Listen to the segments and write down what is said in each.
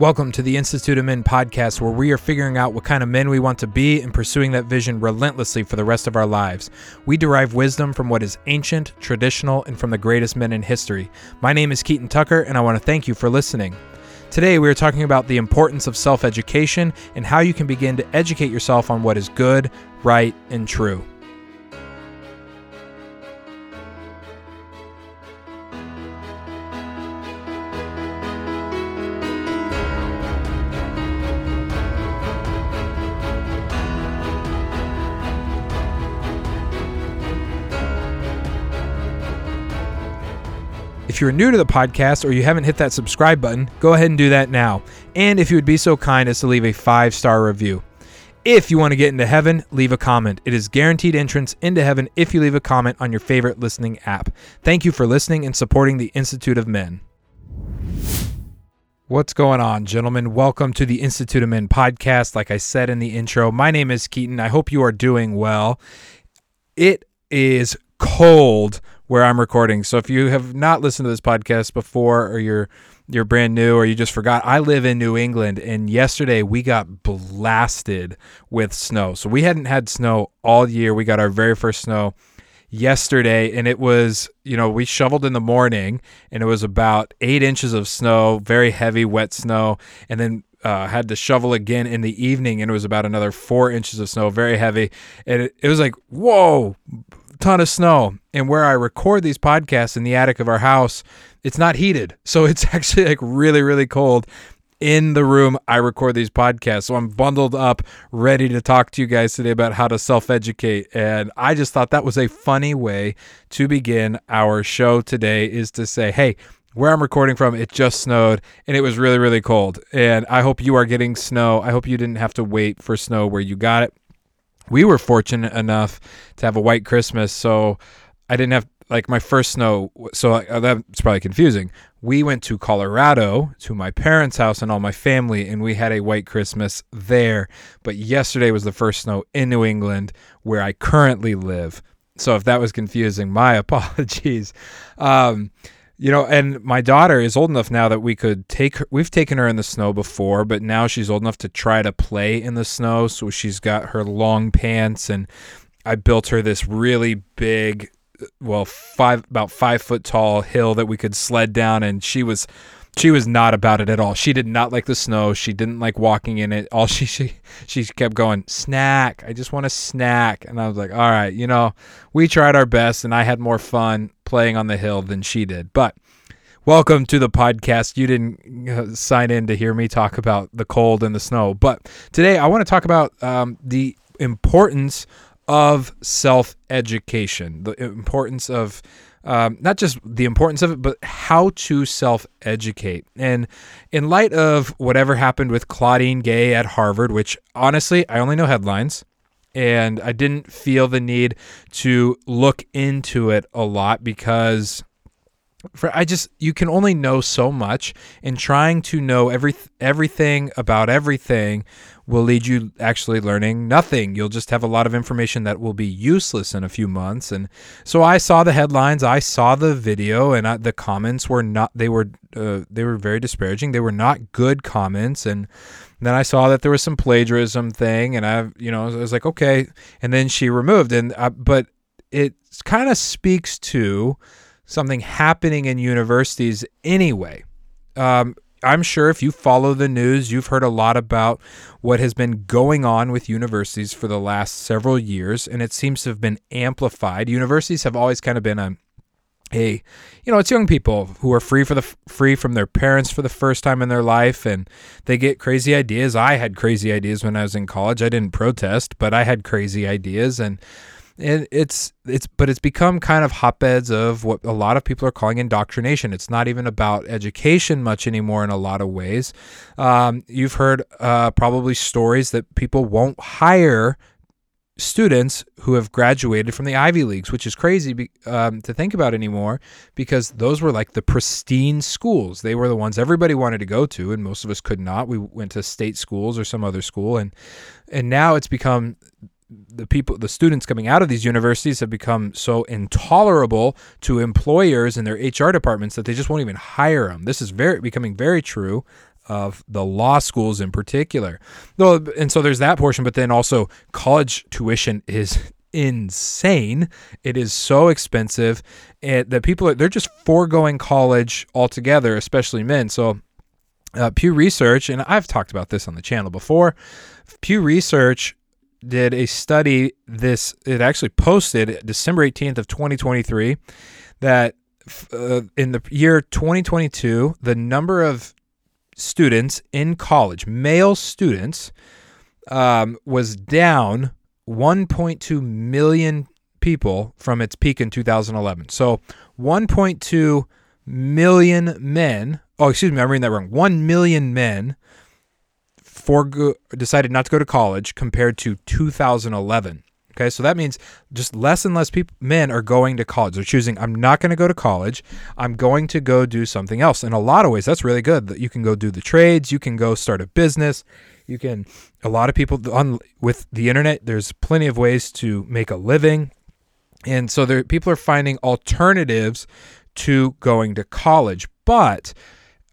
Welcome to the Institute of Men podcast, where we are figuring out what kind of men we want to be and pursuing that vision relentlessly for the rest of our lives. We derive wisdom from what is ancient, traditional, and from the greatest men in history. My name is Keaton Tucker, and I want to thank you for listening. Today, we are talking about the importance of self education and how you can begin to educate yourself on what is good, right, and true. If you're new to the podcast or you haven't hit that subscribe button, go ahead and do that now. And if you would be so kind as to leave a five star review. If you want to get into heaven, leave a comment. It is guaranteed entrance into heaven if you leave a comment on your favorite listening app. Thank you for listening and supporting the Institute of Men. What's going on, gentlemen? Welcome to the Institute of Men podcast. Like I said in the intro, my name is Keaton. I hope you are doing well. It is cold where I'm recording. So if you have not listened to this podcast before or you're you're brand new or you just forgot, I live in New England and yesterday we got blasted with snow. So we hadn't had snow all year. We got our very first snow yesterday and it was, you know, we shoveled in the morning and it was about 8 inches of snow, very heavy wet snow, and then uh, had to shovel again in the evening and it was about another four inches of snow, very heavy. And it, it was like, whoa, ton of snow. And where I record these podcasts in the attic of our house, it's not heated. So it's actually like really, really cold in the room I record these podcasts. So I'm bundled up, ready to talk to you guys today about how to self educate. And I just thought that was a funny way to begin our show today is to say, hey, where I'm recording from, it just snowed and it was really, really cold. And I hope you are getting snow. I hope you didn't have to wait for snow where you got it we were fortunate enough to have a white Christmas, so I didn't have like my first snow. So uh, that's probably confusing. We went to Colorado to my parents' house and all my family, and we had a white Christmas there. But yesterday was the first snow in New England, where I currently live. So if that was confusing, my apologies. Um, you know, and my daughter is old enough now that we could take her. We've taken her in the snow before, but now she's old enough to try to play in the snow. So she's got her long pants, and I built her this really big, uh, well, five about five foot tall hill that we could sled down, and she was she was not about it at all. She did not like the snow. She didn't like walking in it. All she she she kept going, "Snack. I just want a snack." And I was like, "All right, you know, we tried our best and I had more fun playing on the hill than she did." But welcome to the podcast. You didn't uh, sign in to hear me talk about the cold and the snow, but today I want to talk about um, the importance of self education, the importance of um, not just the importance of it, but how to self educate. And in light of whatever happened with Claudine Gay at Harvard, which honestly, I only know headlines, and I didn't feel the need to look into it a lot because for I just you can only know so much and trying to know every everything about everything will lead you actually learning nothing. You'll just have a lot of information that will be useless in a few months. And so I saw the headlines, I saw the video, and I, the comments were not. They were uh, they were very disparaging. They were not good comments. And then I saw that there was some plagiarism thing, and I you know I was like okay. And then she removed, and I, uh, but it kind of speaks to something happening in universities anyway. Um, I'm sure if you follow the news, you've heard a lot about what has been going on with universities for the last several years, and it seems to have been amplified. Universities have always kind of been a a you know it's young people who are free for the free from their parents for the first time in their life and they get crazy ideas i had crazy ideas when i was in college i didn't protest but i had crazy ideas and and it's it's but it's become kind of hotbeds of what a lot of people are calling indoctrination. It's not even about education much anymore in a lot of ways. Um, you've heard uh, probably stories that people won't hire students who have graduated from the Ivy Leagues, which is crazy um, to think about anymore because those were like the pristine schools. They were the ones everybody wanted to go to, and most of us could not. We went to state schools or some other school, and and now it's become the people the students coming out of these universities have become so intolerable to employers and their HR departments that they just won't even hire them. This is very becoming very true. of the law schools in particular. Though, and so there's that portion, but then also college tuition is insane. It is so expensive and that people are they're just foregoing college altogether, especially men. So uh, Pew Research, and I've talked about this on the channel before. Pew Research did a study. This it actually posted December eighteenth of twenty twenty three that uh, in the year 2022, the number of students in college, male students, um, was down 1.2 million people from its peak in 2011. So 1.2 million men. Oh, excuse me, I'm reading that wrong. 1 million men for decided not to go to college compared to 2011. Okay, so that means just less and less people, men are going to college. They're choosing, I'm not going to go to college. I'm going to go do something else. In a lot of ways, that's really good. That you can go do the trades, you can go start a business, you can. A lot of people on with the internet, there's plenty of ways to make a living, and so there people are finding alternatives to going to college. But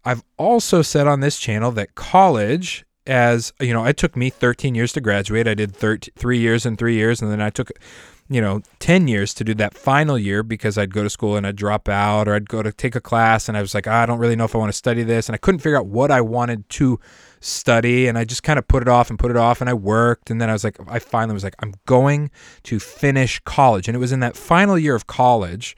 I've also said on this channel that college as you know, it took me 13 years to graduate. I did 13, three years and three years, and then I took, you know, 10 years to do that final year because I'd go to school and I'd drop out or I'd go to take a class and I was like, ah, I don't really know if I want to study this. And I couldn't figure out what I wanted to study. And I just kind of put it off and put it off and I worked. And then I was like, I finally was like, I'm going to finish college. And it was in that final year of college,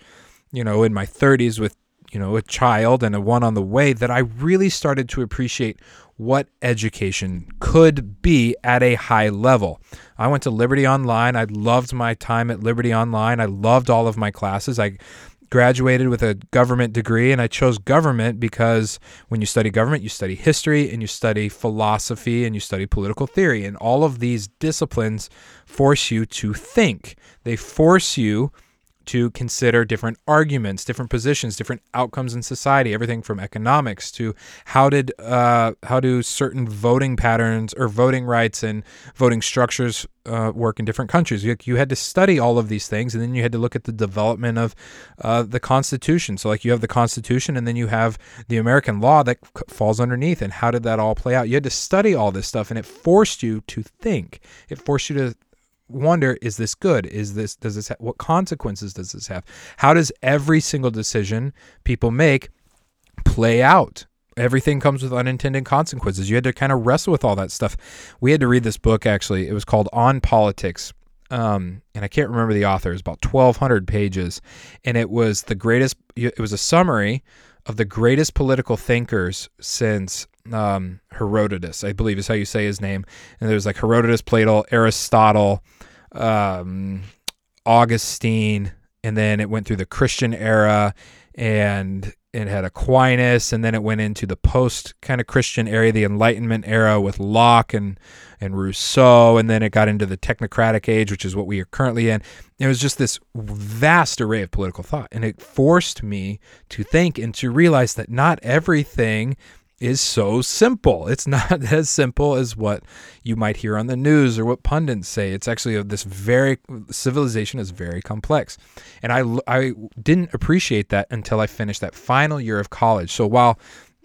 you know, in my 30s with you know, a child and a one on the way that I really started to appreciate what education could be at a high level. I went to Liberty Online. I loved my time at Liberty Online. I loved all of my classes. I graduated with a government degree and I chose government because when you study government, you study history and you study philosophy and you study political theory. And all of these disciplines force you to think, they force you to consider different arguments, different positions, different outcomes in society. Everything from economics to how did uh, how do certain voting patterns or voting rights and voting structures uh, work in different countries. You, you, had to study all of these things, and then you had to look at the development of uh, the Constitution. So, like, you have the Constitution, and then you have the American law that falls underneath, and how did that all play out? You had to study all this stuff, and it forced you to think. It forced you to wonder is this good? Is this does this ha- what consequences does this have? How does every single decision people make play out? Everything comes with unintended consequences. You had to kind of wrestle with all that stuff. We had to read this book actually. It was called on politics um, and i can't remember the author. It was about 1200 pages and it was the greatest it was a summary of the greatest political thinkers since um, Herodotus, I believe is how you say his name. And there's like Herodotus, Plato, Aristotle, um, Augustine, and then it went through the Christian era and it had Aquinas, and then it went into the post kind of Christian era, the Enlightenment era with Locke and and Rousseau, and then it got into the technocratic age, which is what we are currently in. It was just this vast array of political thought, and it forced me to think and to realize that not everything is so simple. It's not as simple as what you might hear on the news or what pundits say. It's actually uh, this very civilization is very complex. And I I didn't appreciate that until I finished that final year of college. So while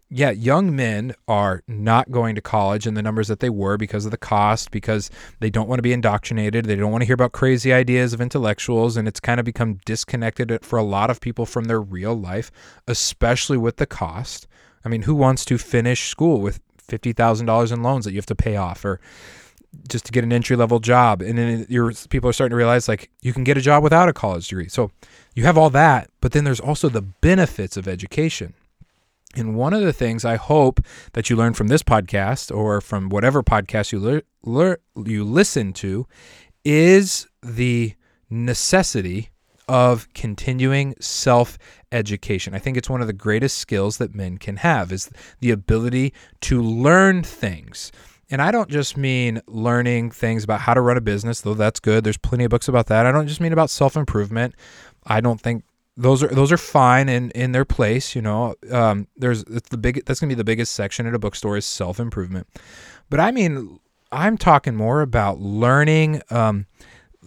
yeah, young men are not going to college in the numbers that they were because of the cost, because they don't want to be indoctrinated. They don't want to hear about crazy ideas of intellectuals. And it's kind of become disconnected uh, for a lot of people from their real life, especially with the cost. I mean, who wants to finish school with fifty thousand dollars in loans that you have to pay off, or just to get an entry level job? And then your people are starting to realize like you can get a job without a college degree. So you have all that, but then there's also the benefits of education. And one of the things I hope that you learn from this podcast or from whatever podcast you you listen to is the necessity of continuing self education. I think it's one of the greatest skills that men can have is the ability to learn things. And I don't just mean learning things about how to run a business, though that's good. There's plenty of books about that. I don't just mean about self-improvement. I don't think those are those are fine in in their place, you know. Um, there's it's the big that's going to be the biggest section at a bookstore is self-improvement. But I mean I'm talking more about learning um,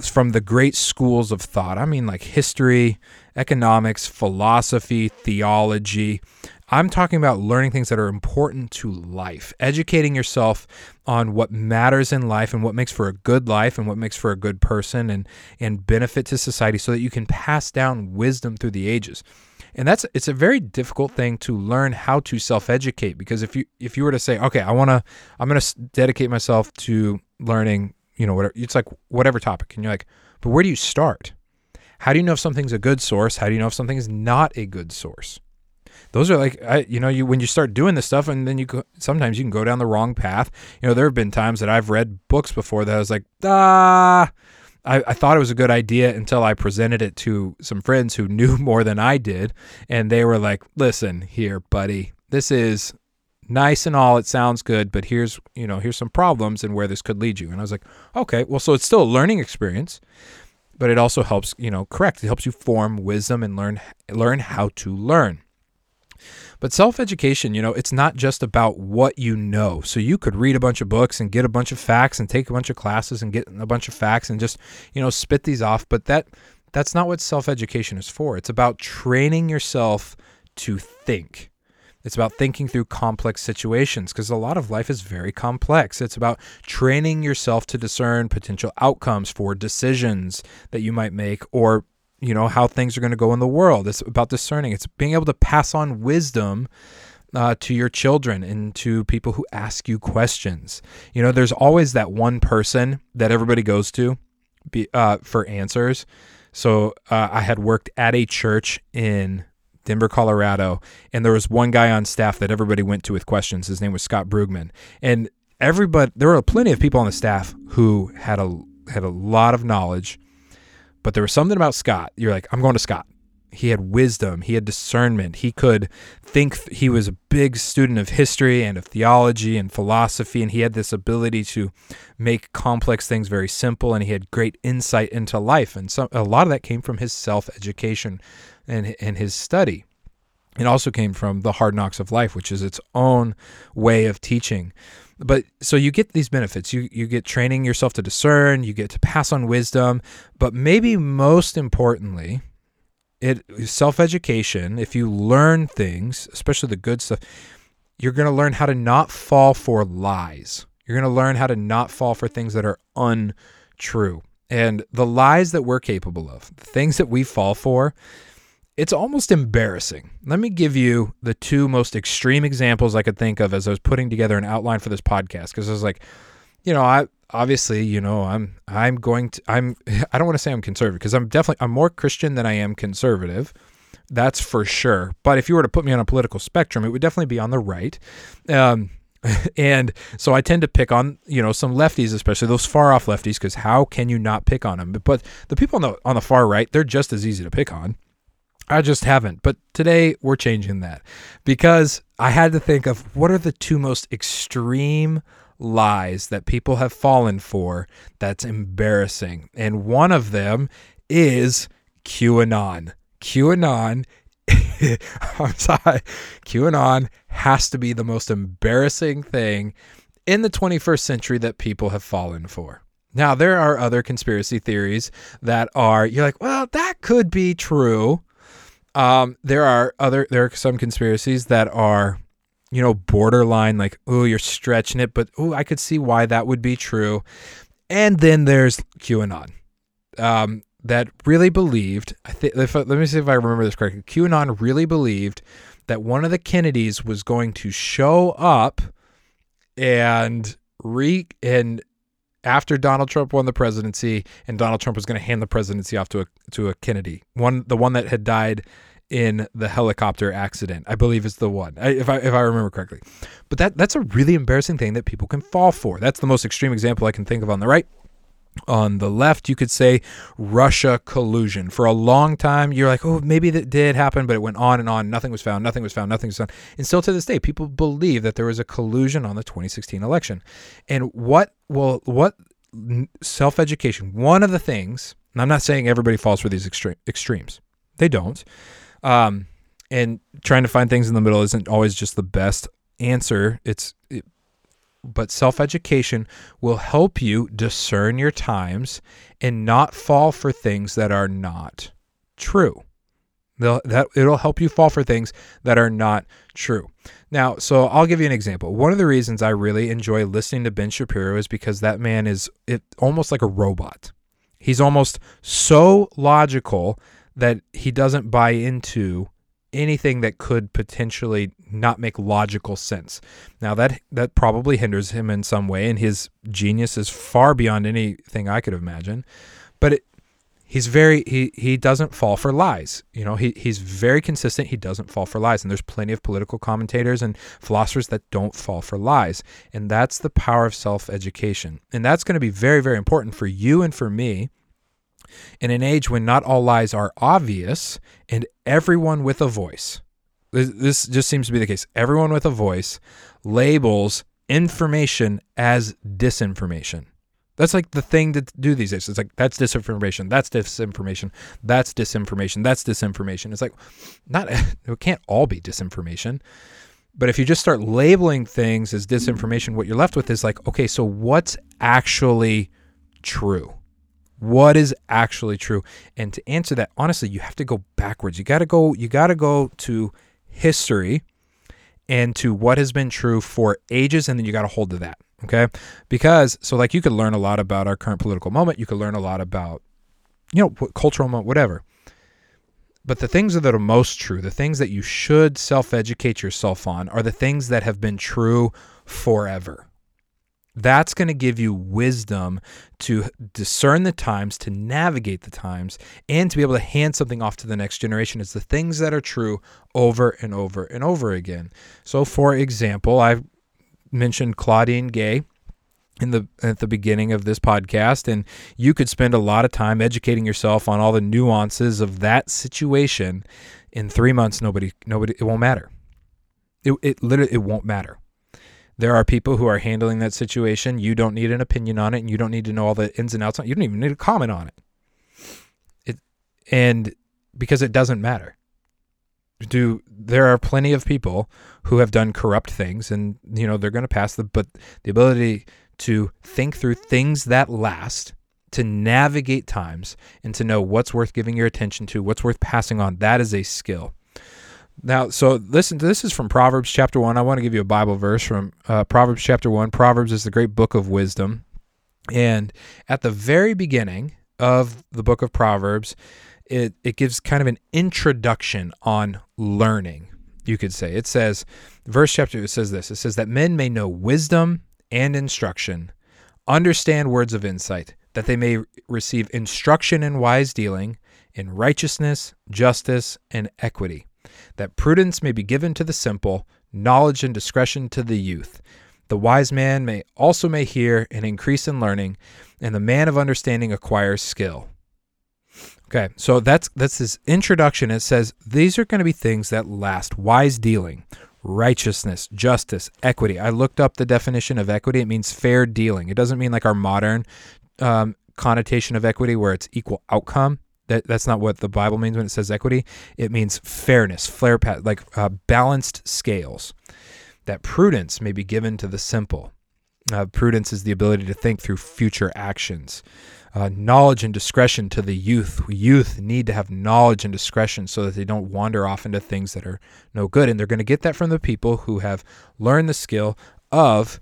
from the great schools of thought. I mean, like history, economics, philosophy, theology. I'm talking about learning things that are important to life, educating yourself on what matters in life and what makes for a good life and what makes for a good person and and benefit to society so that you can pass down wisdom through the ages. And that's it's a very difficult thing to learn how to self-educate because if you if you were to say, "Okay, I want to I'm going to dedicate myself to learning, you know, whatever it's like whatever topic." And you're like, "But where do you start?" How do you know if something's a good source? How do you know if something is not a good source? those are like I, you know you when you start doing this stuff and then you go, sometimes you can go down the wrong path you know there have been times that i've read books before that i was like ah I, I thought it was a good idea until i presented it to some friends who knew more than i did and they were like listen here buddy this is nice and all it sounds good but here's you know here's some problems and where this could lead you and i was like okay well so it's still a learning experience but it also helps you know correct it helps you form wisdom and learn learn how to learn but self education, you know, it's not just about what you know. So you could read a bunch of books and get a bunch of facts and take a bunch of classes and get a bunch of facts and just, you know, spit these off. But that that's not what self education is for. It's about training yourself to think. It's about thinking through complex situations because a lot of life is very complex. It's about training yourself to discern potential outcomes for decisions that you might make or you know how things are going to go in the world. It's about discerning. It's being able to pass on wisdom uh, to your children and to people who ask you questions. You know there's always that one person that everybody goes to be, uh, for answers. So uh, i had worked at a church in denver colorado and there was one guy on staff that everybody went to with questions his name was scott brugman and everybody there were plenty of people on the staff who had a had a lot of knowledge but there was something about Scott. You're like, I'm going to Scott. He had wisdom, he had discernment. He could think, he was a big student of history and of theology and philosophy, and he had this ability to make complex things very simple, and he had great insight into life. And so a lot of that came from his self education and, and his study. It also came from the hard knocks of life, which is its own way of teaching. But so you get these benefits. You you get training yourself to discern. You get to pass on wisdom. But maybe most importantly it self-education if you learn things especially the good stuff you're going to learn how to not fall for lies. You're going to learn how to not fall for things that are untrue. And the lies that we're capable of the things that we fall for it's almost embarrassing. Let me give you the two most extreme examples I could think of as I was putting together an outline for this podcast because I was like, you know, I obviously, you know, I'm I'm going to I'm I don't want to say I'm conservative because I'm definitely I'm more Christian than I am conservative. That's for sure. But if you were to put me on a political spectrum, it would definitely be on the right. Um, and so I tend to pick on you know some lefties, especially those far off lefties, because how can you not pick on them? But the people on the on the far right, they're just as easy to pick on. I just haven't. But today we're changing that because I had to think of what are the two most extreme lies that people have fallen for that's embarrassing. And one of them is QAnon. QAnon I'm sorry. QAnon has to be the most embarrassing thing in the 21st century that people have fallen for. Now, there are other conspiracy theories that are, you're like, well, that could be true. Um, there are other there are some conspiracies that are, you know, borderline like, oh, you're stretching it, but oh, I could see why that would be true. And then there's QAnon, um, that really believed. I think. Let me see if I remember this correctly. QAnon really believed that one of the Kennedys was going to show up and re and after Donald Trump won the presidency, and Donald Trump was going to hand the presidency off to a to a Kennedy, one the one that had died in the helicopter accident. I believe it's the one, if I if I remember correctly. But that that's a really embarrassing thing that people can fall for. That's the most extreme example I can think of on the right. On the left, you could say Russia collusion. For a long time, you're like, oh, maybe that did happen, but it went on and on. Nothing was found. Nothing was found. Nothing was found. And still to this day, people believe that there was a collusion on the 2016 election. And what well, what self education? One of the things. And I'm not saying everybody falls for these extreme extremes. They don't. Um, and trying to find things in the middle isn't always just the best answer. It's it, but self education will help you discern your times and not fall for things that are not true. They'll, that it'll help you fall for things that are not true. Now, so I'll give you an example. One of the reasons I really enjoy listening to Ben Shapiro is because that man is it almost like a robot. He's almost so logical that he doesn't buy into anything that could potentially not make logical sense. Now that that probably hinders him in some way and his genius is far beyond anything I could imagine. But it, he's very he he doesn't fall for lies. You know, he he's very consistent. He doesn't fall for lies. And there's plenty of political commentators and philosophers that don't fall for lies. And that's the power of self-education. And that's going to be very very important for you and for me in an age when not all lies are obvious and everyone with a voice. This, just seems to be the case. Everyone with a voice labels information as disinformation. That's like the thing to do these days. It's like that's disinformation. That's disinformation. That's disinformation. That's disinformation. It's like not it can't all be disinformation. But if you just start labeling things as disinformation, what you're left with is like, okay, so what's actually true? What is actually true? And to answer that, honestly, you have to go backwards. You got to go you got to go to history and to what has been true for ages and then you got to hold to that. Okay. Because, so like you could learn a lot about our current political moment. You could learn a lot about, you know, cultural moment, whatever. But the things that are most true, the things that you should self educate yourself on, are the things that have been true forever. That's going to give you wisdom to discern the times, to navigate the times, and to be able to hand something off to the next generation. It's the things that are true over and over and over again. So, for example, I've mentioned Claudine Gay in the at the beginning of this podcast and you could spend a lot of time educating yourself on all the nuances of that situation in 3 months nobody nobody it won't matter it, it literally it won't matter there are people who are handling that situation. You don't need an opinion on it and you don't need to know all the ins and outs on it. You don't even need to comment on it. It and because it doesn't matter. Do there are plenty of people who have done corrupt things and you know they're going to pass the but the ability to think through things that last to navigate times and to know what's worth giving your attention to what's worth passing on that is a skill now so listen this is from proverbs chapter 1 i want to give you a bible verse from uh, proverbs chapter 1 proverbs is the great book of wisdom. And at the very beginning of the book of proverbs it, it gives kind of an introduction on learning, you could say. It says, verse chapter, it says this. It says that men may know wisdom and instruction, understand words of insight, that they may receive instruction in wise dealing, in righteousness, justice, and equity, that prudence may be given to the simple, knowledge and discretion to the youth. The wise man may also may hear and increase in learning, and the man of understanding acquires skill. Okay, so that's that's his introduction. It says these are going to be things that last: wise dealing, righteousness, justice, equity. I looked up the definition of equity. It means fair dealing. It doesn't mean like our modern um, connotation of equity, where it's equal outcome. That that's not what the Bible means when it says equity. It means fairness, fair, like uh, balanced scales. That prudence may be given to the simple. Uh, prudence is the ability to think through future actions uh, knowledge and discretion to the youth. Youth need to have knowledge and discretion so that they don't wander off into things that are no good. And they're going to get that from the people who have learned the skill of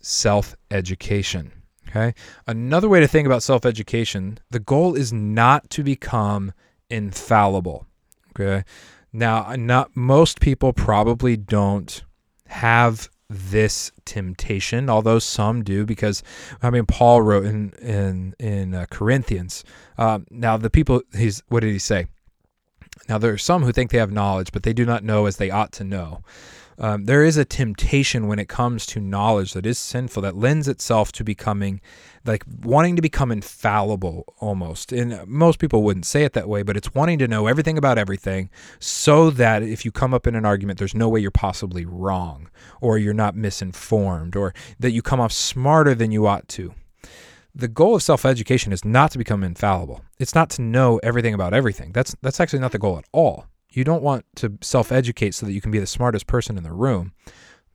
self education. Okay. Another way to think about self education the goal is not to become infallible. Okay. Now, not most people probably don't have this temptation, although some do, because I mean Paul wrote in in in uh, Corinthians. Uh, now the people he's what did he say? Now there are some who think they have knowledge, but they do not know as they ought to know. Um, there is a temptation when it comes to knowledge that is sinful that lends itself to becoming like wanting to become infallible almost. And most people wouldn't say it that way, but it's wanting to know everything about everything so that if you come up in an argument, there's no way you're possibly wrong or you're not misinformed or that you come off smarter than you ought to. The goal of self-education is not to become infallible. It's not to know everything about everything. That's that's actually not the goal at all. You don't want to self educate so that you can be the smartest person in the room.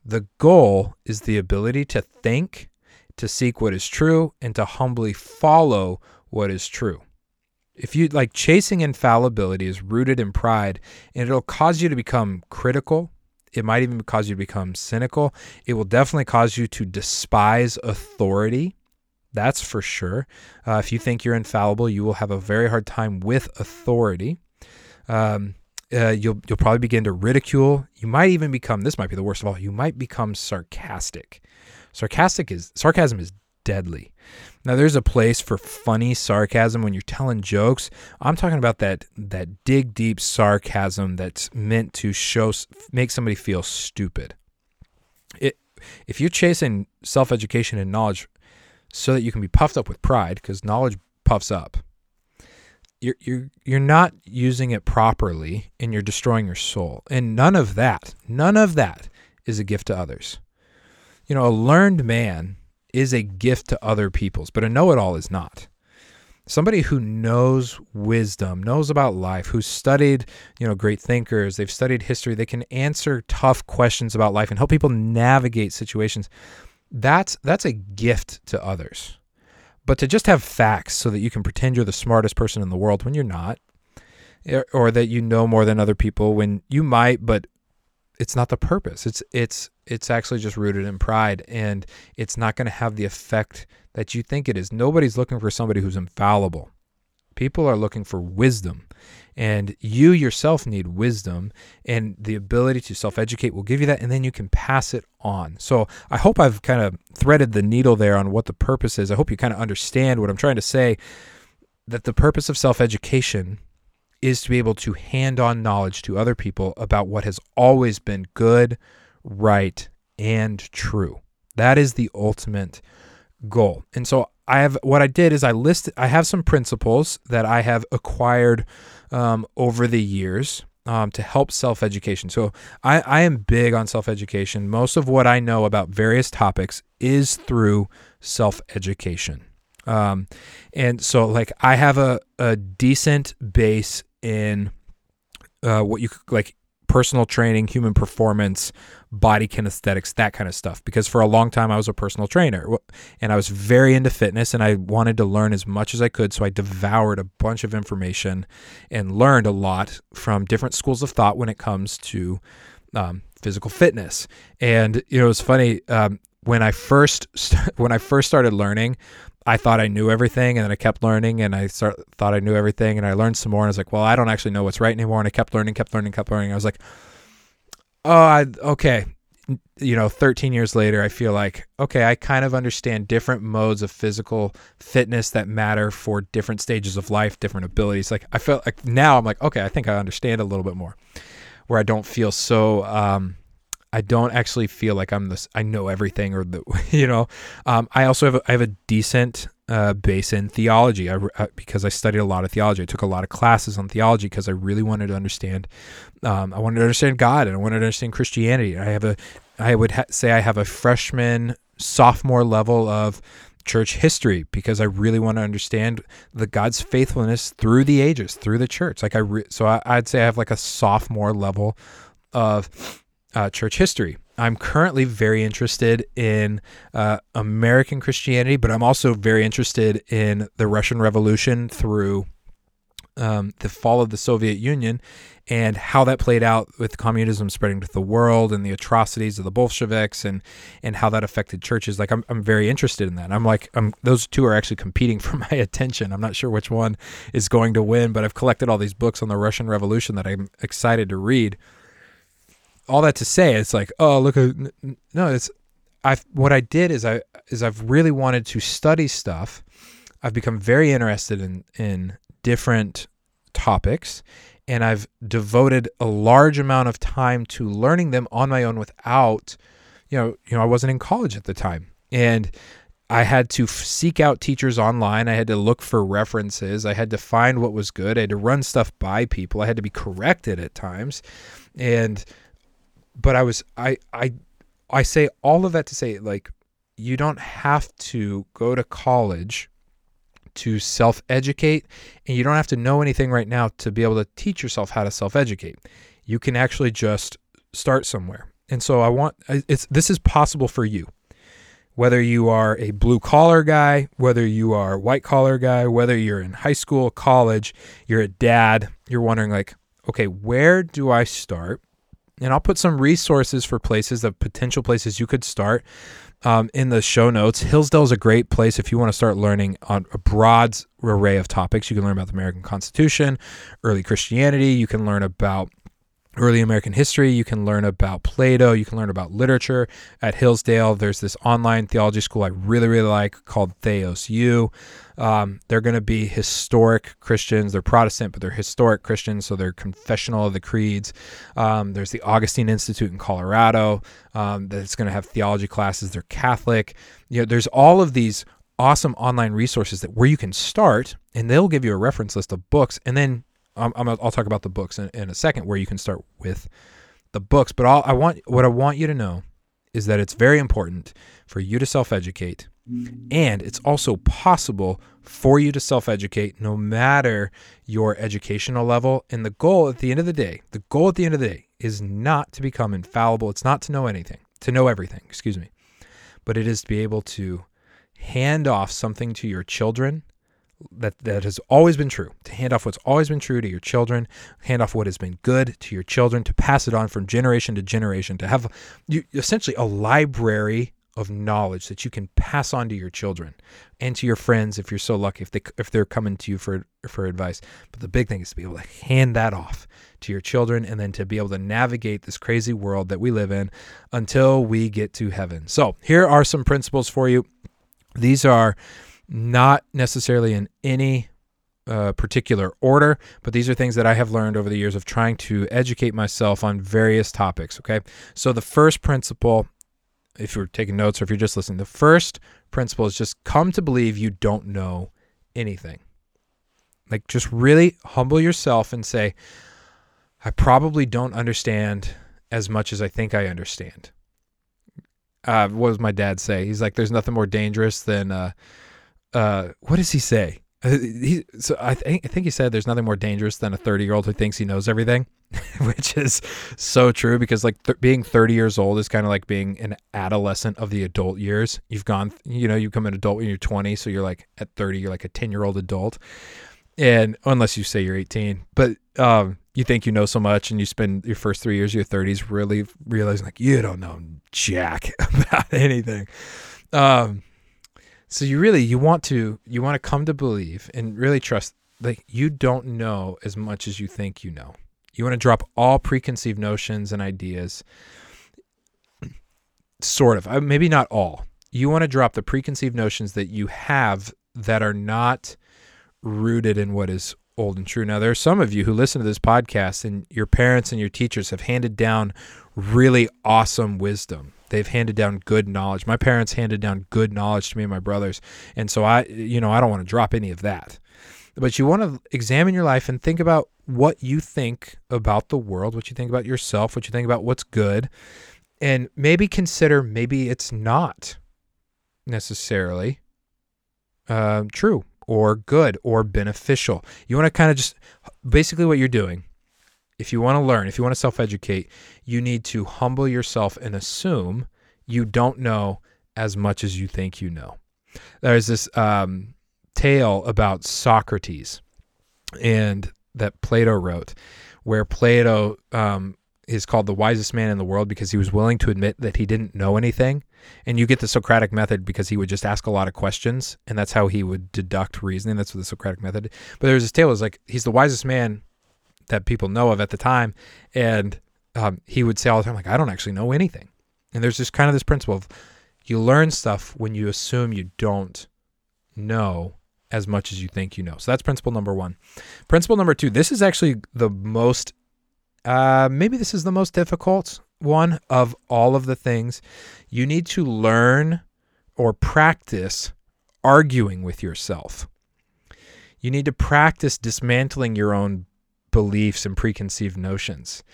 The goal is the ability to think, to seek what is true, and to humbly follow what is true. If you like chasing infallibility is rooted in pride and it'll cause you to become critical. It might even cause you to become cynical. It will definitely cause you to despise authority. That's for sure. Uh, if you think you're infallible, you will have a very hard time with authority. Um, uh, you'll you'll probably begin to ridicule. You might even become. This might be the worst of all. You might become sarcastic. Sarcastic is sarcasm is deadly. Now there's a place for funny sarcasm when you're telling jokes. I'm talking about that that dig deep sarcasm that's meant to show make somebody feel stupid. It if you're chasing self-education and knowledge so that you can be puffed up with pride because knowledge puffs up. You're, you're, you're not using it properly and you're destroying your soul. And none of that, none of that is a gift to others. You know, a learned man is a gift to other people's, but a know it all is not. Somebody who knows wisdom, knows about life, who's studied, you know, great thinkers, they've studied history, they can answer tough questions about life and help people navigate situations. That's that's a gift to others. But to just have facts so that you can pretend you're the smartest person in the world when you're not, or that you know more than other people when you might, but it's not the purpose. It's it's it's actually just rooted in pride and it's not going to have the effect that you think it is. Nobody's looking for somebody who's infallible. People are looking for wisdom. And you yourself need wisdom, and the ability to self educate will give you that, and then you can pass it on. So I hope I've kind of threaded the needle there on what the purpose is. I hope you kind of understand what I'm trying to say that the purpose of self education is to be able to hand on knowledge to other people about what has always been good, right, and true. That is the ultimate goal. And so I have what I did is I listed I have some principles that I have acquired um, over the years um, to help self education. So I, I am big on self education. Most of what I know about various topics is through self education. Um, and so like I have a, a decent base in uh, what you like personal training, human performance, body kinesthetics, that kind of stuff. Because for a long time, I was a personal trainer and I was very into fitness and I wanted to learn as much as I could. So I devoured a bunch of information and learned a lot from different schools of thought when it comes to um, physical fitness. And, you know, it's funny. Um, when I first when I first started learning, I thought I knew everything, and then I kept learning, and I start, thought I knew everything, and I learned some more, and I was like, well, I don't actually know what's right anymore, and I kept learning, kept learning, kept learning. I was like, oh, I, okay, you know, 13 years later, I feel like, okay, I kind of understand different modes of physical fitness that matter for different stages of life, different abilities. Like, I felt like now I'm like, okay, I think I understand a little bit more, where I don't feel so, um, I don't actually feel like I'm this. I know everything, or the you know. Um, I also have a, I have a decent uh, base in theology I, uh, because I studied a lot of theology. I took a lot of classes on theology because I really wanted to understand. Um, I wanted to understand God and I wanted to understand Christianity. I have a I would ha- say I have a freshman sophomore level of church history because I really want to understand the God's faithfulness through the ages, through the church. Like I, re- so I, I'd say I have like a sophomore level of uh, church history. I'm currently very interested in uh, American Christianity, but I'm also very interested in the Russian Revolution through um, the fall of the Soviet Union and how that played out with communism spreading to the world and the atrocities of the Bolsheviks and and how that affected churches. Like I'm I'm very interested in that. I'm like I'm those two are actually competing for my attention. I'm not sure which one is going to win, but I've collected all these books on the Russian Revolution that I'm excited to read all that to say, it's like, oh, look, uh, at no, it's I. What I did is I is I've really wanted to study stuff. I've become very interested in in different topics, and I've devoted a large amount of time to learning them on my own without, you know, you know, I wasn't in college at the time, and I had to seek out teachers online. I had to look for references. I had to find what was good. I had to run stuff by people. I had to be corrected at times, and but I was I I I say all of that to say like you don't have to go to college to self educate and you don't have to know anything right now to be able to teach yourself how to self educate. You can actually just start somewhere. And so I want it's this is possible for you. whether you are a blue collar guy, whether you are white collar guy, whether you're in high school, college, you're a dad, you're wondering, like, okay, where do I start? And I'll put some resources for places of potential places you could start um, in the show notes. Hillsdale is a great place if you want to start learning on a broad array of topics. You can learn about the American Constitution, early Christianity. You can learn about early American history. You can learn about Plato. You can learn about literature at Hillsdale. There's this online theology school I really, really like called Theos U. Um, they're going to be historic Christians. They're Protestant, but they're historic Christians, so they're confessional of the creeds. Um, there's the Augustine Institute in Colorado um, that's going to have theology classes. They're Catholic. You know, there's all of these awesome online resources that where you can start, and they'll give you a reference list of books, and then i will talk about the books in, in, a second where you can start with the books. But all, I want what I want you to know is that it's very important for you to self-educate, mm. and it's also possible for you to self-educate no matter your educational level. And the goal at the end of the day, the goal at the end of the day is not to become infallible. It's not to know anything, to know everything. Excuse me, but it is to be able to hand off something to your children that that has always been true to hand off what's always been true to your children hand off what has been good to your children to pass it on from generation to generation to have you, essentially a library of knowledge that you can pass on to your children and to your friends if you're so lucky if they if they're coming to you for for advice. But the big thing is to be able to hand that off to your children and then to be able to navigate this crazy world that we live in until we get to heaven. So here are some principles for you. These are not necessarily in any uh, particular order, but these are things that I have learned over the years of trying to educate myself on various topics. Okay. So the first principle, if you're taking notes or if you're just listening, the first principle is just come to believe you don't know anything. Like just really humble yourself and say, I probably don't understand as much as I think I understand. Uh, what does my dad say? He's like, there's nothing more dangerous than, uh, uh, what does he say? Uh, he, so I think I think he said there's nothing more dangerous than a 30 year old who thinks he knows everything, which is so true because like th- being 30 years old is kind of like being an adolescent of the adult years. You've gone, you know, you become an adult when you're 20, so you're like at 30, you're like a 10 year old adult, and unless you say you're 18, but um, you think you know so much, and you spend your first three years of your 30s really realizing like you don't know jack about anything. Um, so you really you want to you want to come to believe and really trust like you don't know as much as you think you know. You want to drop all preconceived notions and ideas. Sort of. Uh, maybe not all. You want to drop the preconceived notions that you have that are not rooted in what is old and true. Now, there are some of you who listen to this podcast, and your parents and your teachers have handed down really awesome wisdom they've handed down good knowledge. My parents handed down good knowledge to me and my brothers. And so I, you know, I don't want to drop any of that. But you want to examine your life and think about what you think about the world, what you think about yourself, what you think about what's good, and maybe consider maybe it's not necessarily uh, true or good or beneficial. You want to kind of just basically what you're doing if you want to learn, if you want to self educate, you need to humble yourself and assume you don't know as much as you think you know. There's this um, tale about Socrates and that Plato wrote, where Plato um, is called the wisest man in the world because he was willing to admit that he didn't know anything. And you get the Socratic method because he would just ask a lot of questions, and that's how he would deduct reasoning. That's what the Socratic method. But there's this tale is like he's the wisest man that people know of at the time, and um, he would say all the time, like, I don't actually know anything. And there's just kind of this principle of you learn stuff when you assume you don't know as much as you think you know. So that's principle number one. Principle number two, this is actually the most, uh, maybe this is the most difficult one of all of the things. You need to learn or practice arguing with yourself. You need to practice dismantling your own beliefs and preconceived notions.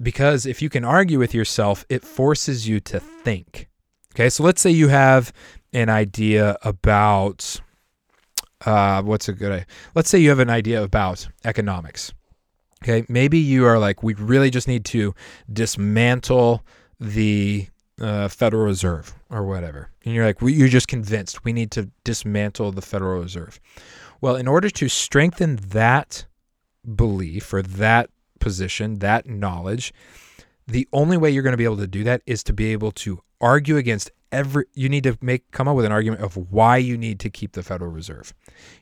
Because if you can argue with yourself, it forces you to think. Okay, so let's say you have an idea about uh, what's a good idea? Let's say you have an idea about economics. Okay, maybe you are like, we really just need to dismantle the uh, Federal Reserve or whatever. And you're like, you're just convinced we need to dismantle the Federal Reserve. Well, in order to strengthen that belief or that position, that knowledge, the only way you're going to be able to do that is to be able to argue against every you need to make come up with an argument of why you need to keep the Federal Reserve.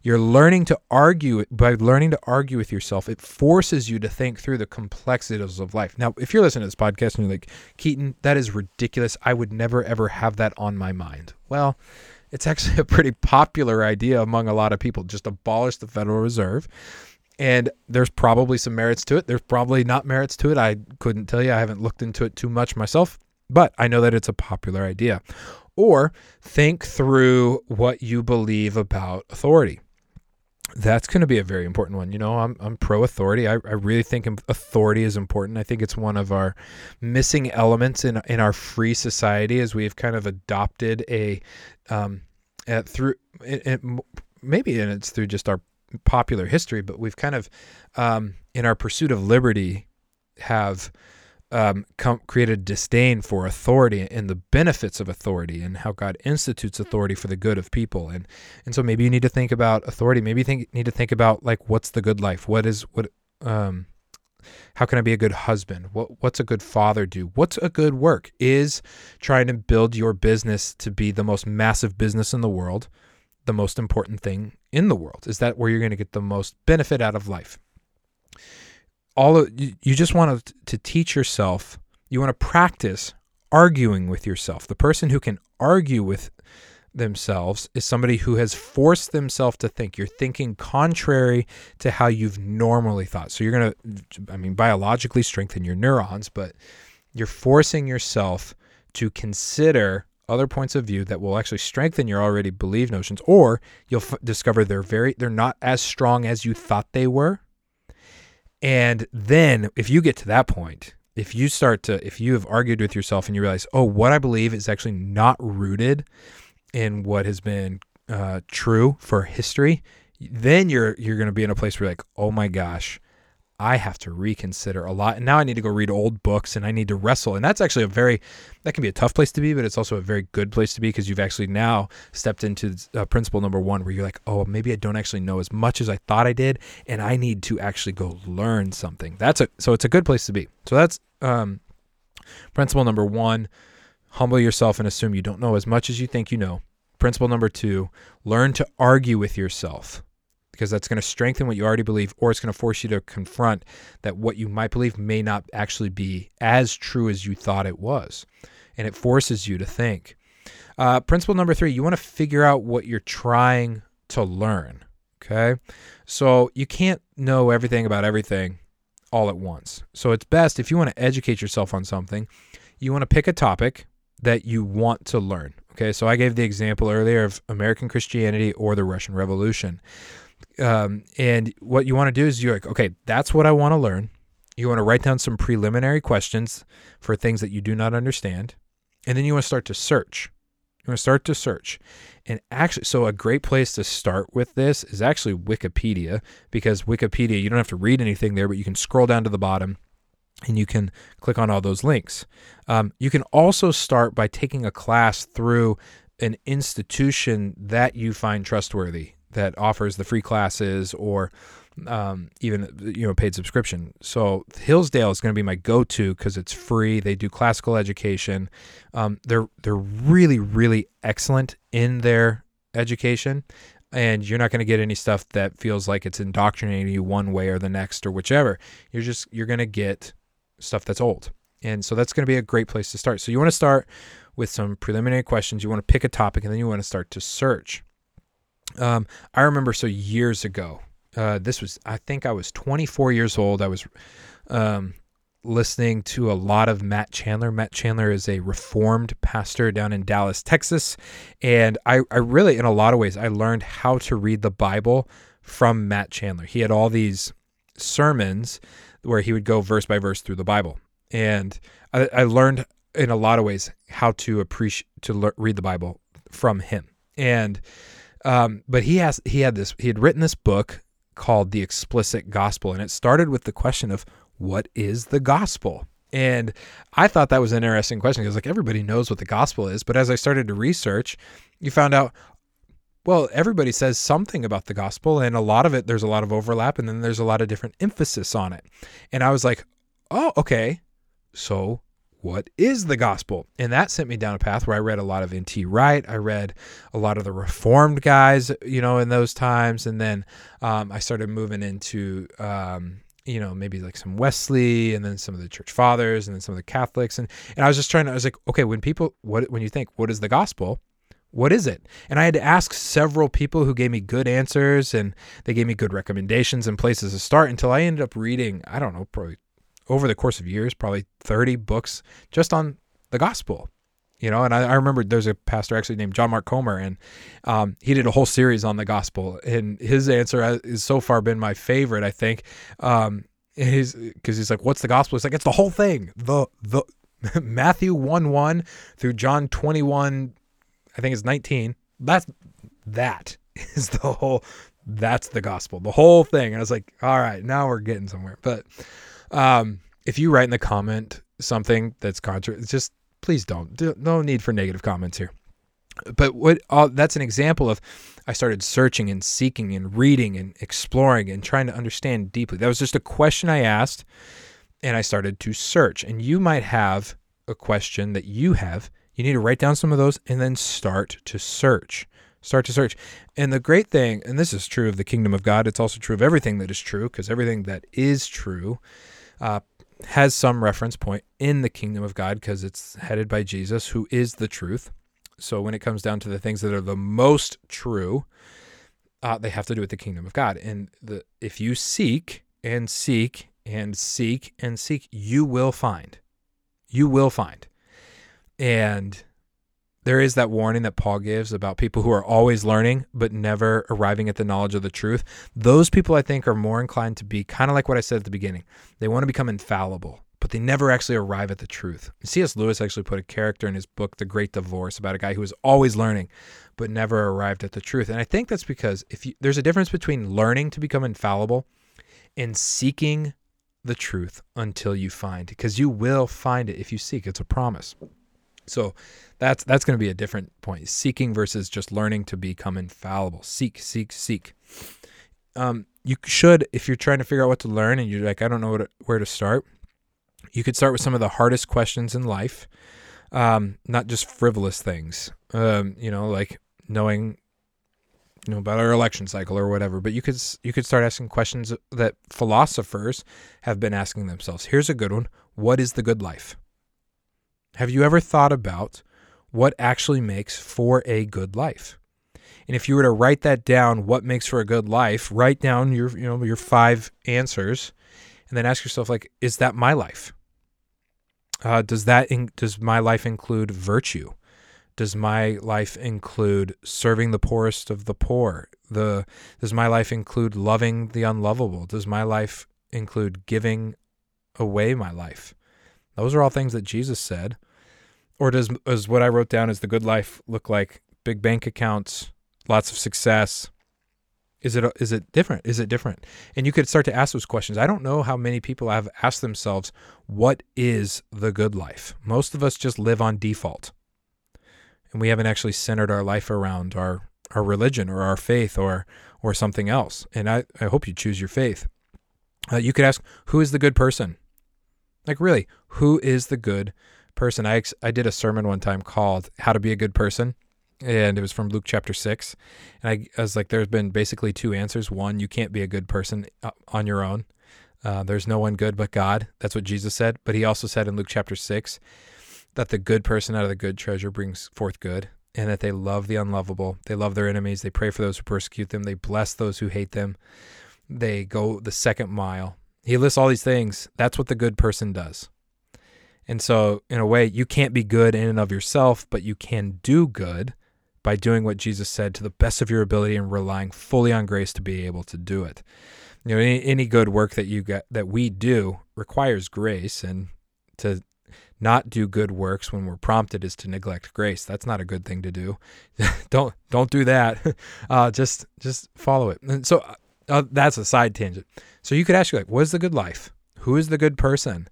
You're learning to argue by learning to argue with yourself. It forces you to think through the complexities of life. Now, if you're listening to this podcast and you're like, Keaton, that is ridiculous. I would never ever have that on my mind. Well, it's actually a pretty popular idea among a lot of people. Just abolish the Federal Reserve and there's probably some merits to it. There's probably not merits to it. I couldn't tell you. I haven't looked into it too much myself, but I know that it's a popular idea. Or think through what you believe about authority. That's going to be a very important one. You know, I'm, I'm pro authority. I, I really think authority is important. I think it's one of our missing elements in, in our free society as we've kind of adopted a, um, at through, it, it, maybe and it's through just our popular history, but we've kind of, um, in our pursuit of liberty, have um, come, created disdain for authority and the benefits of authority and how God institutes authority for the good of people. And and so maybe you need to think about authority. Maybe you think, need to think about like what's the good life? What is what? Um, how can I be a good husband? What what's a good father do? What's a good work? Is trying to build your business to be the most massive business in the world the most important thing in the world? Is that where you're going to get the most benefit out of life? All of, you, you just want to, to teach yourself, you want to practice arguing with yourself. The person who can argue with themselves is somebody who has forced themselves to think. You're thinking contrary to how you've normally thought. So you're going to, I mean, biologically strengthen your neurons, but you're forcing yourself to consider other points of view that will actually strengthen your already believed notions or you'll f- discover they're very they're not as strong as you thought they were. And then if you get to that point if you start to if you have argued with yourself and you realize oh what i believe is actually not rooted in what has been uh, true for history then you're you're going to be in a place where you're like oh my gosh I have to reconsider a lot. And now I need to go read old books and I need to wrestle. And that's actually a very, that can be a tough place to be, but it's also a very good place to be because you've actually now stepped into uh, principle number one where you're like, oh, maybe I don't actually know as much as I thought I did. And I need to actually go learn something. That's a, so it's a good place to be. So that's um, principle number one humble yourself and assume you don't know as much as you think you know. Principle number two learn to argue with yourself because that's going to strengthen what you already believe, or it's going to force you to confront that what you might believe may not actually be as true as you thought it was. And it forces you to think. Uh, principle number three you want to figure out what you're trying to learn. Okay. So you can't know everything about everything all at once. So it's best if you want to educate yourself on something, you want to pick a topic that you want to learn. Okay. So I gave the example earlier of American Christianity or the Russian Revolution. Um, and what you want to do is you're like, okay, that's what I want to learn. You want to write down some preliminary questions for things that you do not understand. And then you want to start to search. You want to start to search. And actually, so a great place to start with this is actually Wikipedia because Wikipedia, you don't have to read anything there, but you can scroll down to the bottom and you can click on all those links. Um, you can also start by taking a class through an institution that you find trustworthy that offers the free classes or um, even you know paid subscription. So Hillsdale is going to be my go-to because it's free. They do classical education. Um, they're they're really really excellent in their education, and you're not going to get any stuff that feels like it's indoctrinating you one way or the next or whichever. You're just you're going to get stuff that's old, and so that's going to be a great place to start. So you want to start with some preliminary questions. You want to pick a topic, and then you want to start to search. Um, I remember so years ago. Uh, this was I think I was 24 years old. I was um, listening to a lot of Matt Chandler. Matt Chandler is a reformed pastor down in Dallas, Texas, and I, I really, in a lot of ways, I learned how to read the Bible from Matt Chandler. He had all these sermons where he would go verse by verse through the Bible, and I, I learned in a lot of ways how to appreciate to le- read the Bible from him. And um, but he has he had this he had written this book called The Explicit Gospel, and it started with the question of what is the gospel? And I thought that was an interesting question because like everybody knows what the gospel is, but as I started to research, you found out well, everybody says something about the gospel, and a lot of it, there's a lot of overlap, and then there's a lot of different emphasis on it. And I was like, oh, okay. So, what is the gospel? And that sent me down a path where I read a lot of N.T. Wright. I read a lot of the Reformed guys, you know, in those times. And then um, I started moving into, um, you know, maybe like some Wesley and then some of the church fathers and then some of the Catholics. And, and I was just trying to, I was like, okay, when people, what, when you think, what is the gospel? what is it? And I had to ask several people who gave me good answers and they gave me good recommendations and places to start until I ended up reading, I don't know, probably over the course of years, probably 30 books just on the gospel. You know, and I, I remember there's a pastor actually named John Mark Comer, and um, he did a whole series on the gospel. And his answer has so far been my favorite, I think. Um, he's because he's like, "What's the gospel?" It's like it's the whole thing. The the Matthew one one through John twenty one I think it's 19. That's that is the whole that's the gospel. The whole thing. And I was like, all right, now we're getting somewhere. But um if you write in the comment something that's contrary, just please don't. Do, No need for negative comments here. But what uh, that's an example of I started searching and seeking and reading and exploring and trying to understand deeply. That was just a question I asked and I started to search. And you might have a question that you have you need to write down some of those and then start to search. Start to search. And the great thing, and this is true of the kingdom of God, it's also true of everything that is true, because everything that is true uh, has some reference point in the kingdom of God, because it's headed by Jesus, who is the truth. So when it comes down to the things that are the most true, uh, they have to do with the kingdom of God. And the if you seek and seek and seek and seek, you will find. You will find. And there is that warning that Paul gives about people who are always learning but never arriving at the knowledge of the truth. Those people, I think, are more inclined to be kind of like what I said at the beginning. They want to become infallible, but they never actually arrive at the truth. C.S. Lewis actually put a character in his book, The Great Divorce, about a guy who was always learning but never arrived at the truth. And I think that's because if you, there's a difference between learning to become infallible and seeking the truth until you find, because you will find it if you seek. It's a promise. So that's that's going to be a different point. Seeking versus just learning to become infallible. Seek, seek, seek. Um, you should, if you're trying to figure out what to learn and you're like, I don't know where to start, you could start with some of the hardest questions in life, um, not just frivolous things. Um, you know, like knowing, you know, about our election cycle or whatever. But you could you could start asking questions that philosophers have been asking themselves. Here's a good one: What is the good life? Have you ever thought about what actually makes for a good life? And if you were to write that down, what makes for a good life, write down your you know your five answers, and then ask yourself like, is that my life? Uh, does that in, does my life include virtue? Does my life include serving the poorest of the poor? The does my life include loving the unlovable? Does my life include giving away my life? Those are all things that Jesus said. Or does is what I wrote down as the good life look like big bank accounts, lots of success? Is it is it different? Is it different? And you could start to ask those questions. I don't know how many people have asked themselves, what is the good life? Most of us just live on default. And we haven't actually centered our life around our our religion or our faith or or something else. And I, I hope you choose your faith. Uh, you could ask, who is the good person? Like really, who is the good person. I I did a sermon one time called "How to Be a Good Person," and it was from Luke chapter six. And I, I was like, "There's been basically two answers. One, you can't be a good person uh, on your own. Uh, there's no one good but God. That's what Jesus said. But he also said in Luke chapter six that the good person out of the good treasure brings forth good." And that they love the unlovable. They love their enemies. They pray for those who persecute them. They bless those who hate them. They go the second mile. He lists all these things. That's what the good person does. And so, in a way, you can't be good in and of yourself, but you can do good by doing what Jesus said to the best of your ability and relying fully on grace to be able to do it. You know, any, any good work that you get that we do requires grace, and to not do good works when we're prompted is to neglect grace. That's not a good thing to do. don't don't do that. Uh, just just follow it. And so uh, that's a side tangent. So you could ask like, what is the good life? Who is the good person?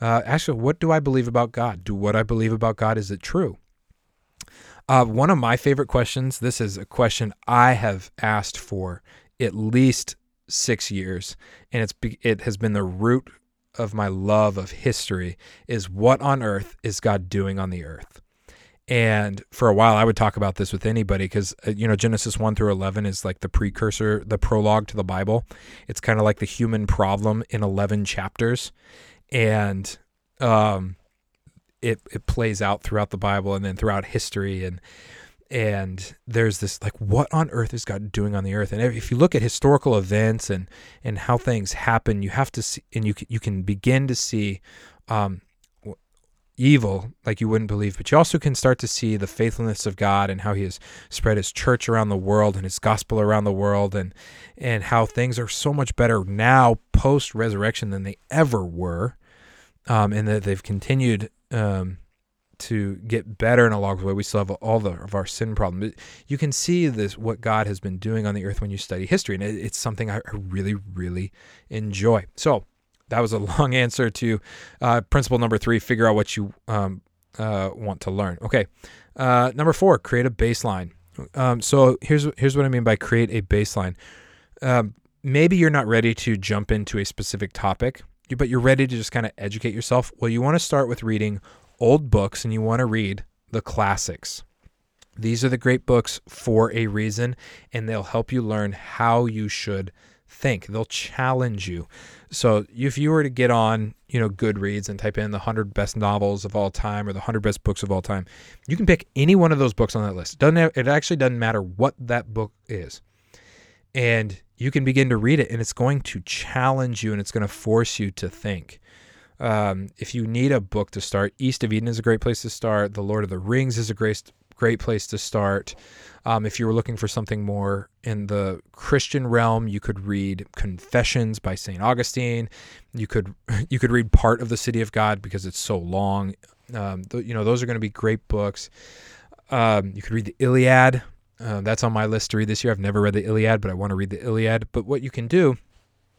Uh, actually, what do I believe about God? Do what I believe about God is it true? Uh, one of my favorite questions. This is a question I have asked for at least six years, and it's it has been the root of my love of history. Is what on earth is God doing on the earth? And for a while, I would talk about this with anybody because, uh, you know, Genesis 1 through 11 is like the precursor, the prologue to the Bible. It's kind of like the human problem in 11 chapters. And um, it, it plays out throughout the Bible and then throughout history. And, and there's this like, what on earth is God doing on the earth? And if you look at historical events and, and how things happen, you have to see, and you, you can begin to see um, evil like you wouldn't believe, but you also can start to see the faithfulness of God and how He has spread His church around the world and His gospel around the world, and and how things are so much better now post resurrection than they ever were, um, and that they've continued um, to get better in a of way. We still have all the, of our sin problem. You can see this what God has been doing on the earth when you study history, and it, it's something I really, really enjoy. So that was a long answer to uh, principle number three figure out what you um, uh, want to learn. Okay. Uh, number four, create a baseline. Um, so here's here's what I mean by create a baseline. Um, maybe you're not ready to jump into a specific topic, but you're ready to just kind of educate yourself. Well, you want to start with reading old books and you want to read the classics. These are the great books for a reason, and they'll help you learn how you should think. They'll challenge you. So if you were to get on, you know, Goodreads and type in the 100 best novels of all time or the 100 best books of all time, you can pick any one of those books on that list. It doesn't have, it actually doesn't matter what that book is. And you can begin to read it and it's going to challenge you and it's going to force you to think. Um, if you need a book to start, East of Eden is a great place to start. The Lord of the Rings is a great great place to start. Um, if you were looking for something more in the Christian realm, you could read Confessions by Saint Augustine. You could you could read part of the City of God because it's so long. Um, th- you know those are going to be great books. Um, you could read the Iliad. Uh, that's on my list to read this year. I've never read the Iliad, but I want to read the Iliad. But what you can do,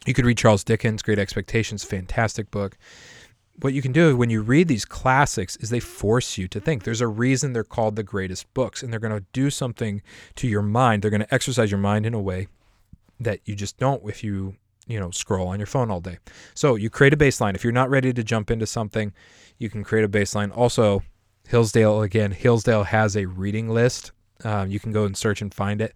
you could read Charles Dickens, Great Expectations, fantastic book what you can do when you read these classics is they force you to think. There's a reason they're called the greatest books, and they're going to do something to your mind. They're going to exercise your mind in a way that you just don't if you you know scroll on your phone all day. So you create a baseline. If you're not ready to jump into something, you can create a baseline. Also, Hillsdale again. Hillsdale has a reading list. Um, you can go and search and find it.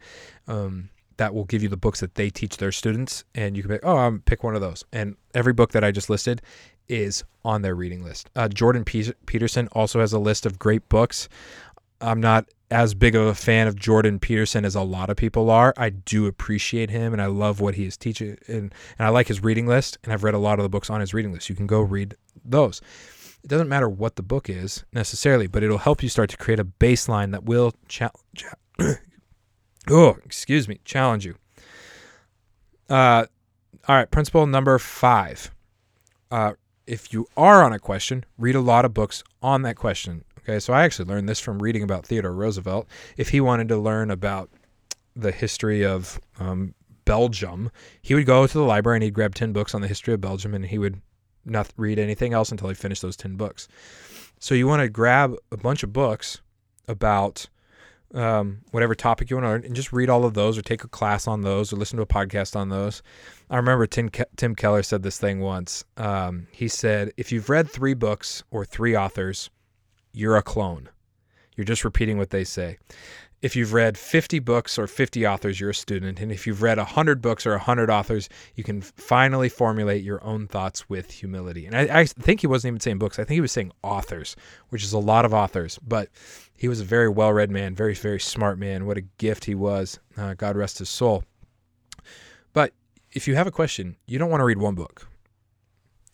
Um, that will give you the books that they teach their students, and you can pick. Oh, I'm pick one of those. And every book that I just listed is on their reading list. Uh, Jordan Peterson also has a list of great books. I'm not as big of a fan of Jordan Peterson as a lot of people are. I do appreciate him and I love what he is teaching and, and I like his reading list and I've read a lot of the books on his reading list. You can go read those. It doesn't matter what the book is necessarily, but it'll help you start to create a baseline that will challenge. oh, excuse me, challenge you. Uh, all right, principle number five. Uh, if you are on a question, read a lot of books on that question. Okay, so I actually learned this from reading about Theodore Roosevelt. If he wanted to learn about the history of um, Belgium, he would go to the library and he'd grab 10 books on the history of Belgium and he would not read anything else until he finished those 10 books. So you want to grab a bunch of books about um, whatever topic you want to learn, and just read all of those, or take a class on those, or listen to a podcast on those. I remember Tim Ke- Tim Keller said this thing once. Um, he said, "If you've read three books or three authors, you're a clone. You're just repeating what they say if you've read 50 books or 50 authors, you're a student. And if you've read 100 books or 100 authors, you can finally formulate your own thoughts with humility. And I, I, think he wasn't even saying books, I think he was saying authors, which is a lot of authors. But he was a very well read man, very, very smart man. What a gift he was. Uh, God rest his soul. But if you have a question, you don't want to read one book.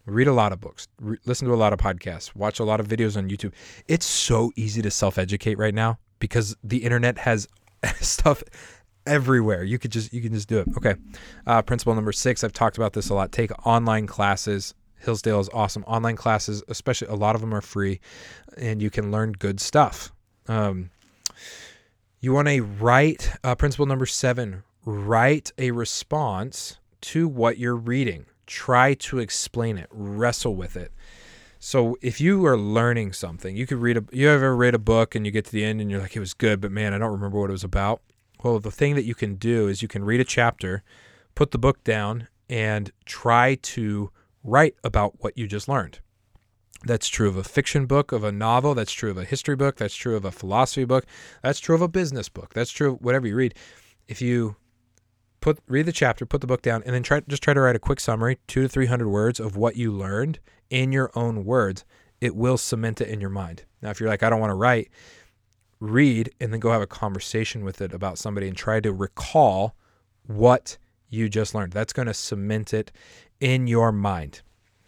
Read a lot of books, Re- listen to a lot of podcasts, watch a lot of videos on YouTube. It's so easy to self educate right now because the internet has stuff everywhere. You could just you can just do it. Okay. Uh, principle number six. I've talked about this a lot. Take online classes. Hillsdale is awesome. Online classes, especially a lot of them are free, and you can learn good stuff. Um, you want to write uh, principle number seven. Write a response to what you're reading. Try to explain it. Wrestle with it. So if you are learning something, you could read a you ever read a book and you get to the end and you're like it was good, but man, I don't remember what it was about. Well, the thing that you can do is you can read a chapter, put the book down and try to write about what you just learned. That's true of a fiction book, of a novel. That's true of a history book. That's true of a philosophy book. That's true of a business book. That's true of whatever you read. If you put read the chapter, put the book down, and then try just try to write a quick summary, two to three hundred words of what you learned in your own words. It will cement it in your mind. Now, if you're like, I don't want to write, read and then go have a conversation with it about somebody and try to recall what you just learned. That's going to cement it in your mind.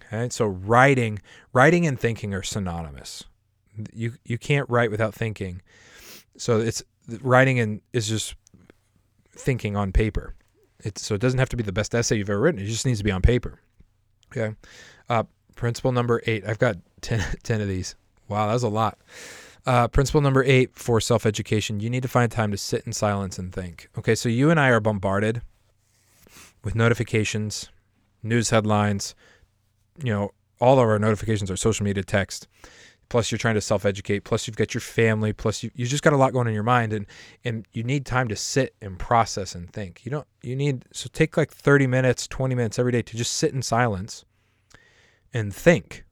Okay? So writing, writing and thinking are synonymous. You you can't write without thinking. So it's writing and is just thinking on paper. So it doesn't have to be the best essay you've ever written. It just needs to be on paper. Okay. Uh, principle number eight. I've got 10, 10 of these. Wow, that was a lot. Uh, principle number eight for self education you need to find time to sit in silence and think. Okay, so you and I are bombarded with notifications, news headlines, you know, all of our notifications are social media text plus you're trying to self-educate. Plus you've got your family. Plus you, you just got a lot going on in your mind and and you need time to sit and process and think. You don't you need so take like 30 minutes 20 minutes every day to just sit in silence and think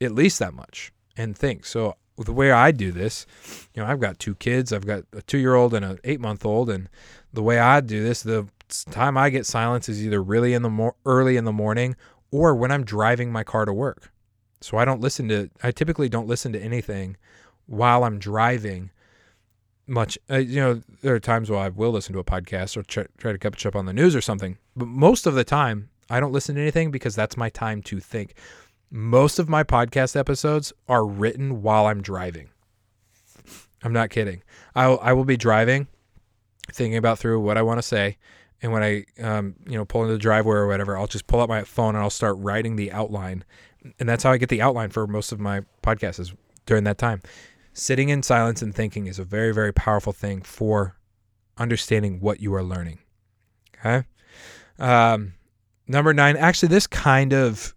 at least that much and think. So the way i do this you know i've got two kids. I've got a two year old and an eight month old and the way i do this the time i get silence is either really in the more early in the morning or when i'm driving my car to work so I don't listen to, I typically don't listen to anything while I'm driving much. Uh, you know, there are times where I will listen to a podcast or try, try to catch up on the news or something. But most of the time, I don't listen to anything because that's my time to think. Most of my podcast episodes are written while I'm driving. I'm not kidding. I I will be driving, thinking about through what I want to say, and when I um you know pull into the driveway or whatever, I'll just pull out my phone and I'll start writing the outline and that's how I get the outline for most of my podcasts is during that time. Sitting in silence and thinking is a very, very powerful thing for understanding what you are learning. Okay. Um, number nine, actually, this kind of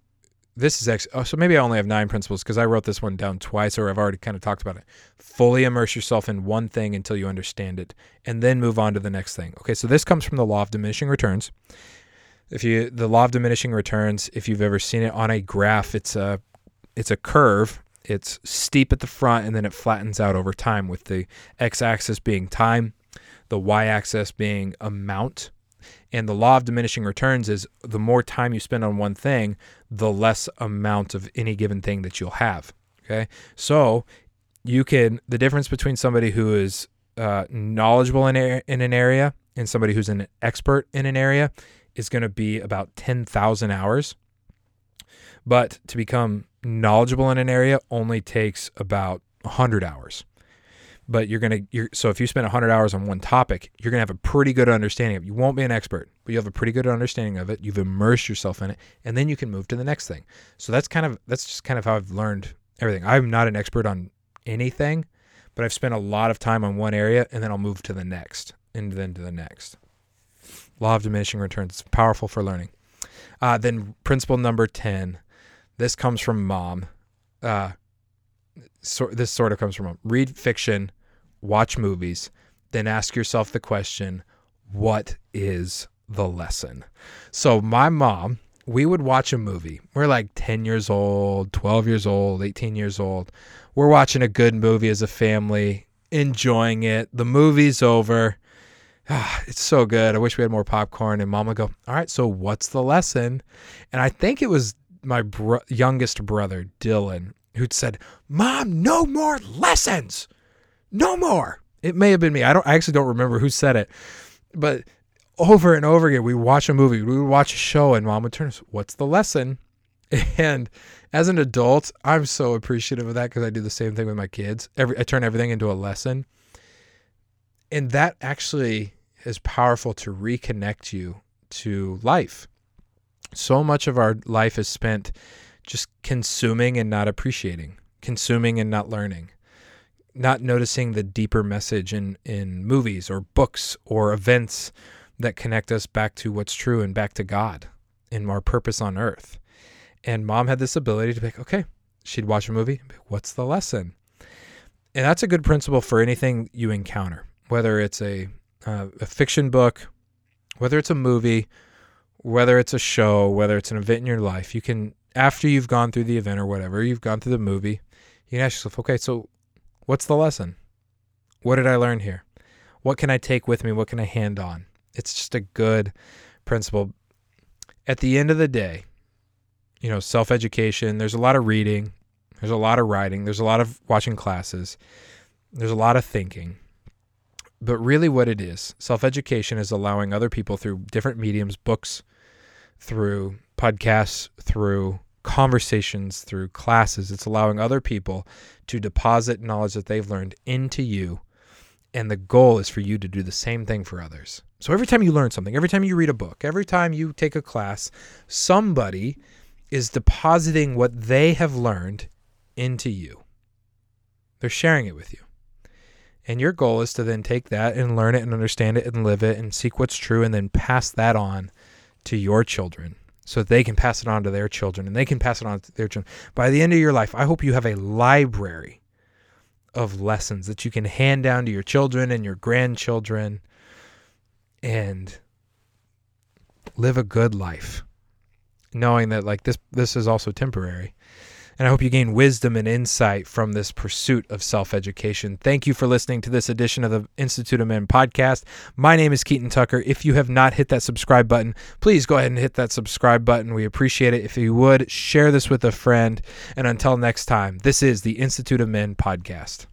this is actually oh, so maybe I only have nine principles because I wrote this one down twice, or I've already kind of talked about it. Fully immerse yourself in one thing until you understand it, and then move on to the next thing. Okay, so this comes from the law of diminishing returns if you the law of diminishing returns if you've ever seen it on a graph it's a it's a curve. It's steep at the front and then it flattens out over time with the x-axis being time the y-axis being amount. And the law of diminishing returns is the more time you spend on one thing the less amount of any given thing that you'll have okay? So you can the difference between somebody who is uh, knowledgeable in, a, in an area and somebody who's an expert in an area is going to be about 10,000 hours. But to become knowledgeable in an area only takes about 100 hours. But you're going to you're so if you spend 100 hours on one topic, you're going to have a pretty good understanding of it. You won't be an expert, but you have a pretty good understanding of it. You've immersed yourself in it, and then you can move to the next thing. So that's kind of that's just kind of how I've learned everything. I'm not an expert on anything, but I've spent a lot of time on one area and then I'll move to the next and then to the next. Law of diminishing returns. It's powerful for learning. Uh, then principle number 10. This comes from mom. Uh, so, this sort of comes from mom. Read fiction, watch movies, then ask yourself the question, what is the lesson? So my mom, we would watch a movie. We're like 10 years old, 12 years old, 18 years old. We're watching a good movie as a family, enjoying it. The movie's over ah, it's so good. I wish we had more popcorn. And mom would go, all right, so what's the lesson? And I think it was my bro- youngest brother, Dylan, who'd said, mom, no more lessons. No more. It may have been me. I don't, I actually don't remember who said it, but over and over again, we watch a movie, we would watch a show and mom would turn us, what's the lesson? And as an adult, I'm so appreciative of that because I do the same thing with my kids. Every I turn everything into a lesson and that actually is powerful to reconnect you to life. So much of our life is spent just consuming and not appreciating, consuming and not learning, not noticing the deeper message in, in movies or books or events that connect us back to what's true and back to God and our purpose on earth. And mom had this ability to be like, okay, She'd watch a movie. What's the lesson? And that's a good principle for anything you encounter, whether it's a uh, a fiction book, whether it's a movie, whether it's a show, whether it's an event in your life. You can after you've gone through the event or whatever, you've gone through the movie, you can ask yourself, okay, so what's the lesson? What did I learn here? What can I take with me? What can I hand on? It's just a good principle. At the end of the day, you know, self education, there's a lot of reading, there's a lot of writing, there's a lot of watching classes, there's a lot of thinking. But really, what it is, self education is allowing other people through different mediums, books, through podcasts, through conversations, through classes, it's allowing other people to deposit knowledge that they've learned into you. And the goal is for you to do the same thing for others. So every time you learn something, every time you read a book, every time you take a class, somebody is depositing what they have learned into you. They're sharing it with you. And your goal is to then take that and learn it and understand it and live it and seek what's true and then pass that on to your children so they can pass it on to their children and they can pass it on to their children. By the end of your life, I hope you have a library of lessons that you can hand down to your children and your grandchildren and live a good life knowing that like this this is also temporary and I hope you gain wisdom and insight from this pursuit of self education. Thank you for listening to this edition of the Institute of Men podcast. My name is Keaton Tucker. If you have not hit that subscribe button, please go ahead and hit that subscribe button. We appreciate it. If you would, share this with a friend. And until next time, this is the Institute of Men podcast.